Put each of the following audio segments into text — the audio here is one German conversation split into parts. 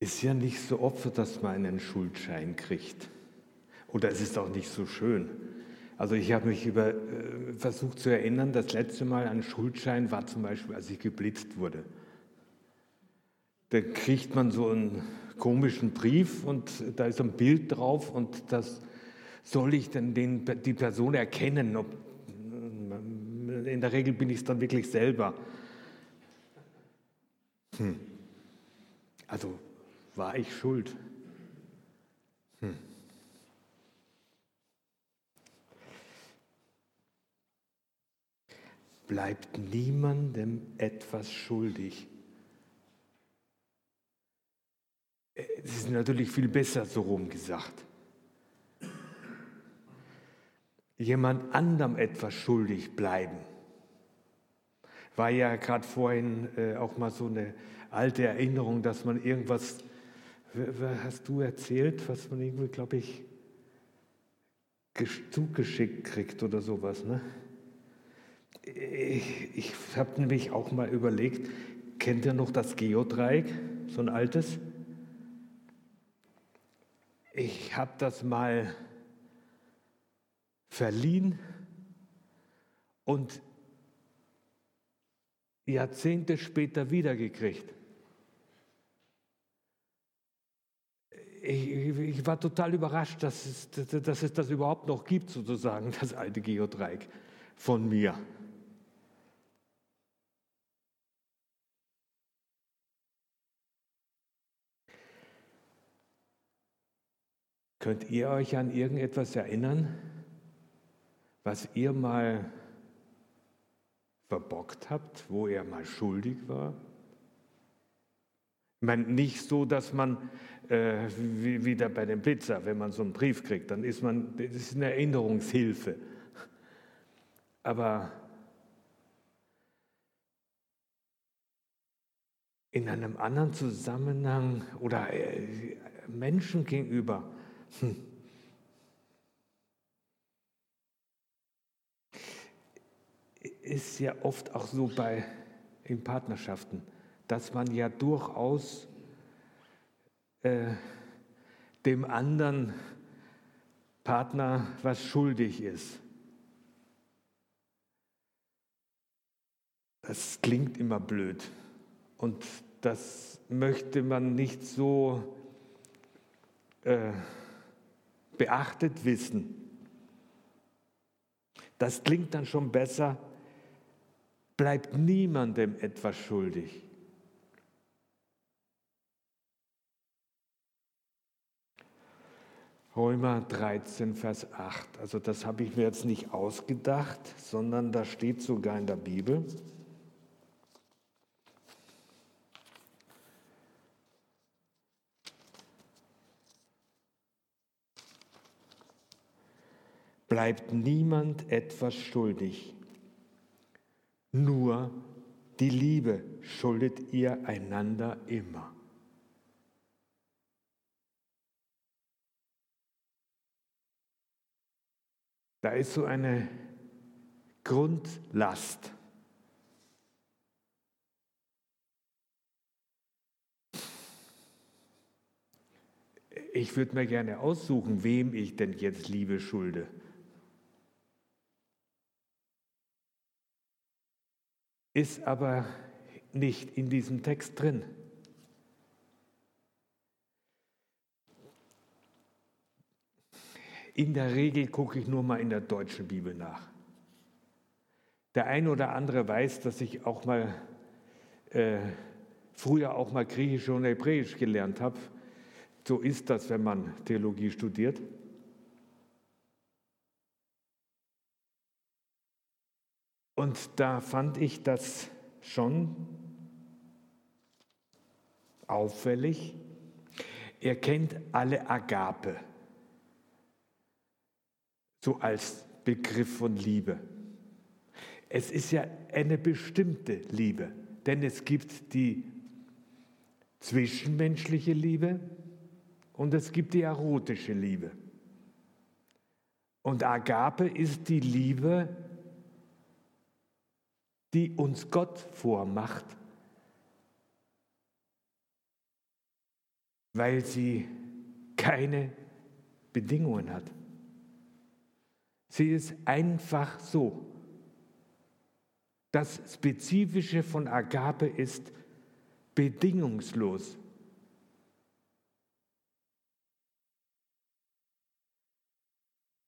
Ist ja nicht so oft, dass man einen Schuldschein kriegt. Oder es ist auch nicht so schön. Also ich habe mich über, äh, versucht zu erinnern, das letzte Mal ein Schuldschein war zum Beispiel, als ich geblitzt wurde. Da kriegt man so einen komischen Brief und da ist ein Bild drauf und das soll ich dann den, die Person erkennen. Ob, in der Regel bin ich es dann wirklich selber. Hm. Also war ich schuld? Hm. Bleibt niemandem etwas schuldig. Es ist natürlich viel besser so rum gesagt. Jemand anderem etwas schuldig bleiben. War ja gerade vorhin äh, auch mal so eine alte Erinnerung, dass man irgendwas, hast du erzählt, was man irgendwie, glaube ich, zugeschickt kriegt oder sowas. Ne? Ich, ich habe nämlich auch mal überlegt, kennt ihr noch das Geodreieck, so ein altes? Ich habe das mal verliehen und Jahrzehnte später wiedergekriegt. Ich, ich, war total überrascht, dass es, dass es das überhaupt noch gibt, sozusagen, das alte Geodreieck von mir. Könnt ihr euch an irgendetwas erinnern, was ihr mal verbockt habt, wo ihr mal schuldig war? Ich meine, nicht so, dass man äh, wie wieder bei dem Blitzer, wenn man so einen Brief kriegt, dann ist man, das ist eine Erinnerungshilfe. Aber in einem anderen Zusammenhang oder äh, Menschen gegenüber, hm. Ist ja oft auch so bei in Partnerschaften, dass man ja durchaus äh, dem anderen Partner was schuldig ist. Das klingt immer blöd und das möchte man nicht so äh, beachtet wissen. Das klingt dann schon besser, bleibt niemandem etwas schuldig. Römer 13, Vers 8. Also das habe ich mir jetzt nicht ausgedacht, sondern das steht sogar in der Bibel. bleibt niemand etwas schuldig. Nur die Liebe schuldet ihr einander immer. Da ist so eine Grundlast. Ich würde mir gerne aussuchen, wem ich denn jetzt Liebe schulde. ist aber nicht in diesem Text drin. In der Regel gucke ich nur mal in der deutschen Bibel nach. Der eine oder andere weiß, dass ich auch mal äh, früher auch mal Griechisch und Hebräisch gelernt habe. So ist das, wenn man Theologie studiert. Und da fand ich das schon auffällig. Er kennt alle Agape, so als Begriff von Liebe. Es ist ja eine bestimmte Liebe, denn es gibt die zwischenmenschliche Liebe und es gibt die erotische Liebe. Und Agape ist die Liebe, die uns Gott vormacht. weil sie keine Bedingungen hat. Sie ist einfach so. Das Spezifische von Agape ist bedingungslos.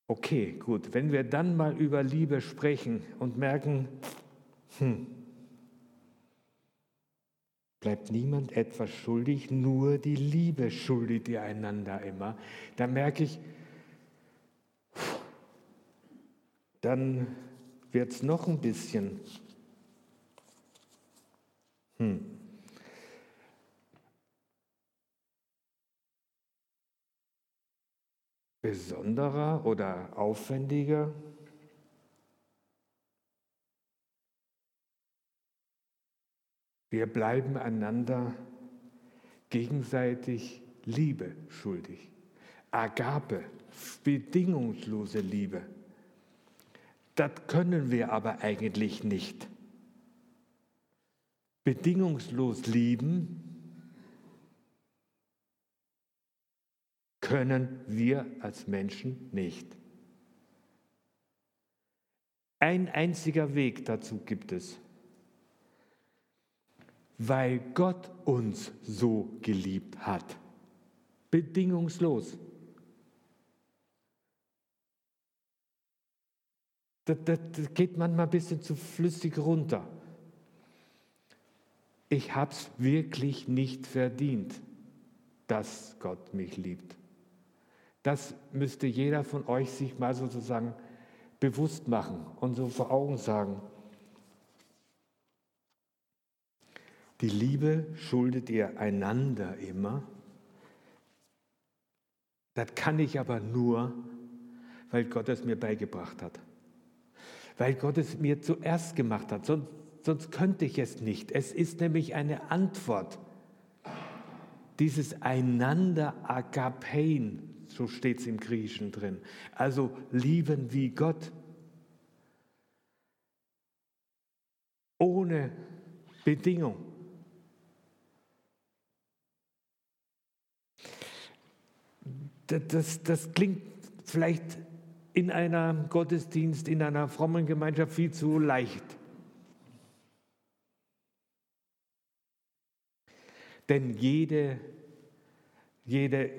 Okay, gut, wenn wir dann mal über Liebe sprechen und merken, hm, bleibt niemand etwas schuldig, nur die Liebe schuldet ihr einander immer, dann merke ich, dann wird es noch ein bisschen hm. besonderer oder aufwendiger. Wir bleiben einander gegenseitig Liebe schuldig. Agape, bedingungslose Liebe. Das können wir aber eigentlich nicht. Bedingungslos lieben können wir als Menschen nicht. Ein einziger Weg dazu gibt es, weil Gott uns so geliebt hat. Bedingungslos. Das, das, das geht manchmal ein bisschen zu flüssig runter. Ich habe es wirklich nicht verdient, dass Gott mich liebt. Das müsste jeder von euch sich mal sozusagen bewusst machen und so vor Augen sagen. Die Liebe schuldet ihr einander immer. Das kann ich aber nur, weil Gott es mir beigebracht hat. Weil Gott es mir zuerst gemacht hat. Sonst, sonst könnte ich es nicht. Es ist nämlich eine Antwort. Dieses einander agapein, so steht es im Griechischen drin. Also lieben wie Gott. Ohne Bedingung. Das, das, das klingt vielleicht in einem Gottesdienst, in einer frommen Gemeinschaft viel zu leicht. Denn jede, jede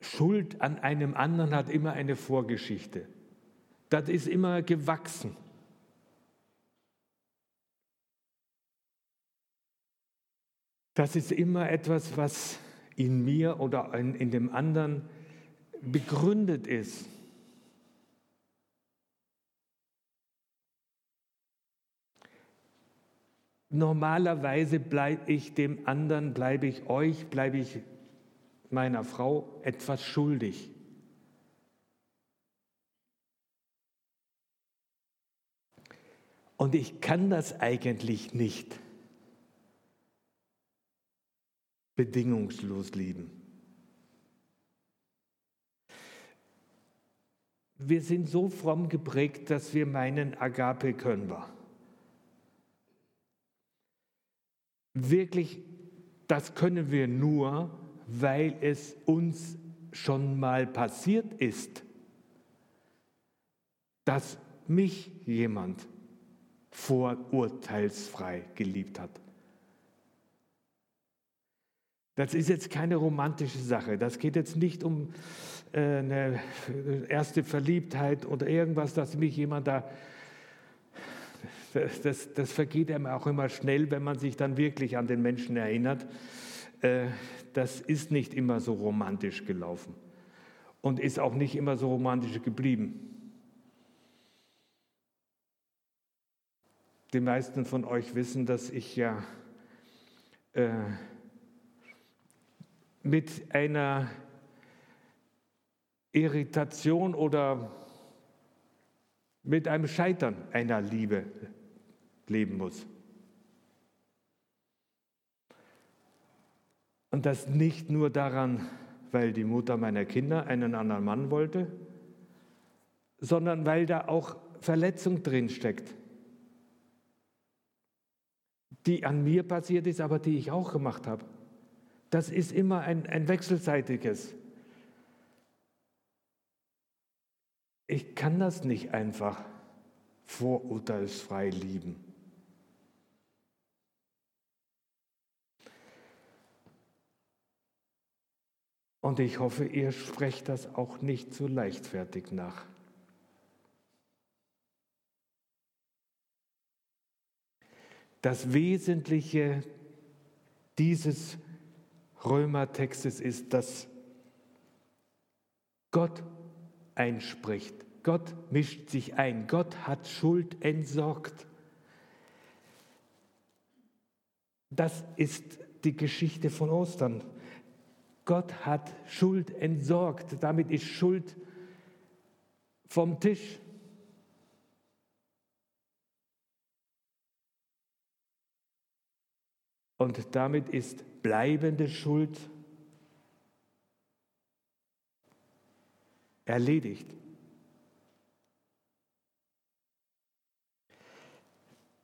Schuld an einem anderen hat immer eine Vorgeschichte. Das ist immer gewachsen. Das ist immer etwas, was in mir oder in, in dem anderen begründet ist. Normalerweise bleibe ich dem anderen, bleibe ich euch, bleibe ich meiner Frau etwas schuldig. Und ich kann das eigentlich nicht bedingungslos lieben. Wir sind so fromm geprägt, dass wir meinen, Agape können wir. Wirklich, das können wir nur, weil es uns schon mal passiert ist, dass mich jemand vorurteilsfrei geliebt hat. Das ist jetzt keine romantische Sache. Das geht jetzt nicht um äh, eine erste Verliebtheit oder irgendwas, dass mich jemand da. Das, das vergeht einem auch immer schnell, wenn man sich dann wirklich an den Menschen erinnert. Äh, das ist nicht immer so romantisch gelaufen und ist auch nicht immer so romantisch geblieben. Die meisten von euch wissen, dass ich ja äh, mit einer Irritation oder mit einem Scheitern einer Liebe leben muss. Und das nicht nur daran, weil die Mutter meiner Kinder einen anderen Mann wollte, sondern weil da auch Verletzung drin steckt, die an mir passiert ist, aber die ich auch gemacht habe. Das ist immer ein, ein wechselseitiges. Ich kann das nicht einfach vorurteilsfrei lieben. Und ich hoffe, ihr sprecht das auch nicht so leichtfertig nach. Das Wesentliche dieses Römertextes ist, dass Gott einspricht. Gott mischt sich ein. Gott hat Schuld entsorgt. Das ist die Geschichte von Ostern. Gott hat Schuld entsorgt. Damit ist Schuld vom Tisch. Und damit ist bleibende Schuld erledigt.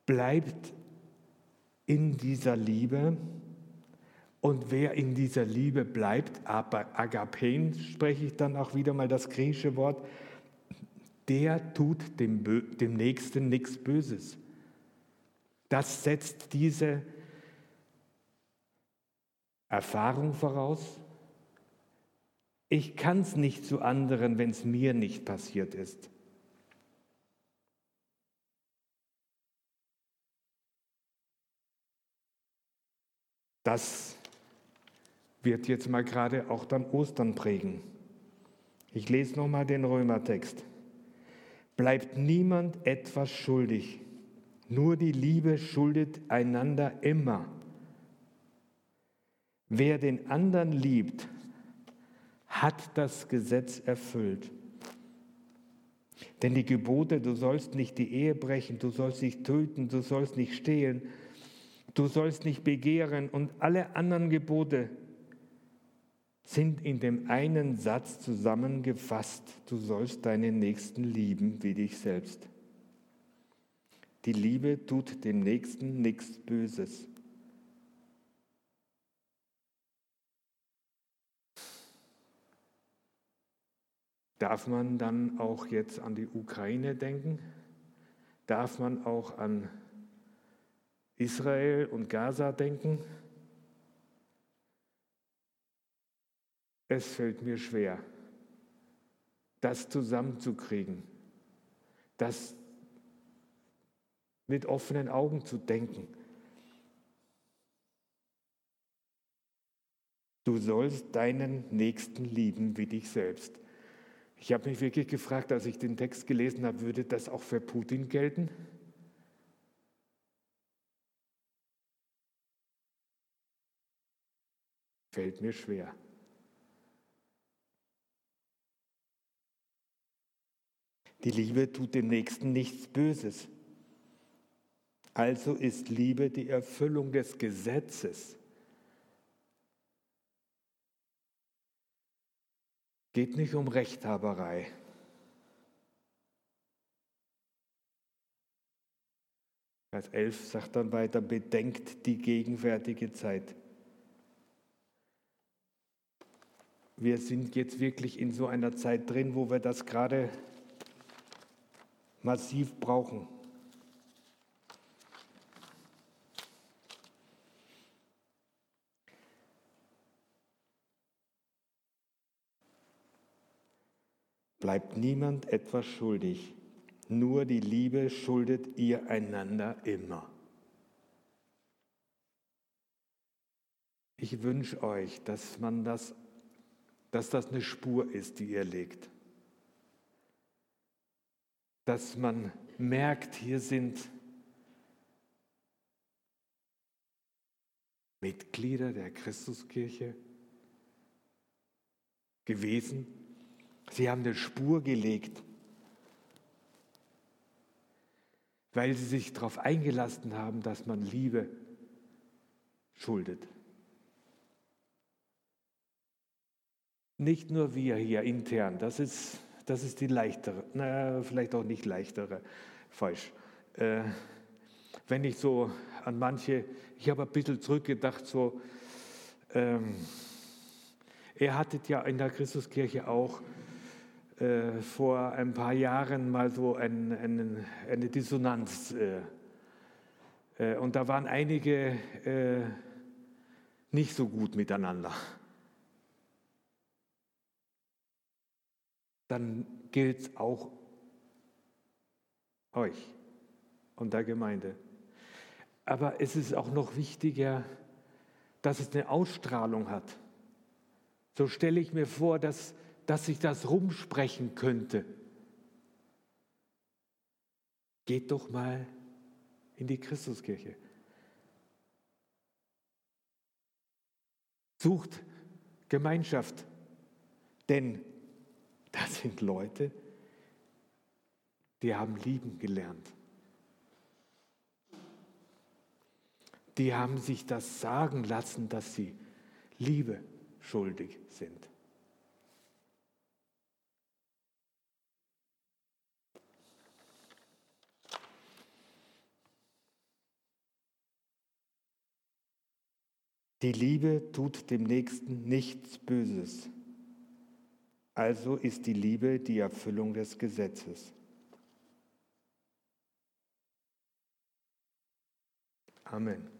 Bleibt in dieser Liebe und wer in dieser Liebe bleibt, aber Agapen spreche ich dann auch wieder mal das griechische Wort, der tut dem, dem Nächsten nichts Böses. Das setzt diese Erfahrung voraus. Ich kann es nicht zu anderen, wenn es mir nicht passiert ist. Das wird jetzt mal gerade auch dann Ostern prägen. Ich lese nochmal den Römertext. Bleibt niemand etwas schuldig, nur die Liebe schuldet einander immer. Wer den anderen liebt, hat das Gesetz erfüllt. Denn die Gebote, du sollst nicht die Ehe brechen, du sollst nicht töten, du sollst nicht stehlen, du sollst nicht begehren und alle anderen Gebote sind in dem einen Satz zusammengefasst, du sollst deinen Nächsten lieben wie dich selbst. Die Liebe tut dem Nächsten nichts Böses. Darf man dann auch jetzt an die Ukraine denken? Darf man auch an Israel und Gaza denken? Es fällt mir schwer, das zusammenzukriegen, das mit offenen Augen zu denken. Du sollst deinen Nächsten lieben wie dich selbst. Ich habe mich wirklich gefragt, als ich den Text gelesen habe, würde das auch für Putin gelten? Fällt mir schwer. Die Liebe tut dem Nächsten nichts Böses. Also ist Liebe die Erfüllung des Gesetzes. Geht nicht um Rechthaberei. Vers 11 sagt dann weiter, bedenkt die gegenwärtige Zeit. Wir sind jetzt wirklich in so einer Zeit drin, wo wir das gerade massiv brauchen. Bleibt niemand etwas schuldig, nur die Liebe schuldet ihr einander immer. Ich wünsche euch, dass man das, dass das eine Spur ist, die ihr legt. Dass man merkt, hier sind Mitglieder der Christuskirche gewesen, Sie haben eine Spur gelegt, weil sie sich darauf eingelassen haben, dass man Liebe schuldet. Nicht nur wir hier intern, das ist, das ist die leichtere, naja, vielleicht auch nicht leichtere, falsch. Äh, wenn ich so an manche, ich habe ein bisschen zurückgedacht, so ähm, er hatte ja in der Christuskirche auch äh, vor ein paar Jahren mal so ein, ein, eine Dissonanz. Äh, äh, und da waren einige äh, nicht so gut miteinander. Dann gilt es auch euch und der Gemeinde. Aber es ist auch noch wichtiger, dass es eine Ausstrahlung hat. So stelle ich mir vor, dass, dass sich das rumsprechen könnte. Geht doch mal in die Christuskirche. Sucht Gemeinschaft, denn das sind Leute, die haben lieben gelernt. Die haben sich das sagen lassen, dass sie Liebe schuldig sind. Die Liebe tut dem Nächsten nichts Böses. Also ist die Liebe die Erfüllung des Gesetzes. Amen.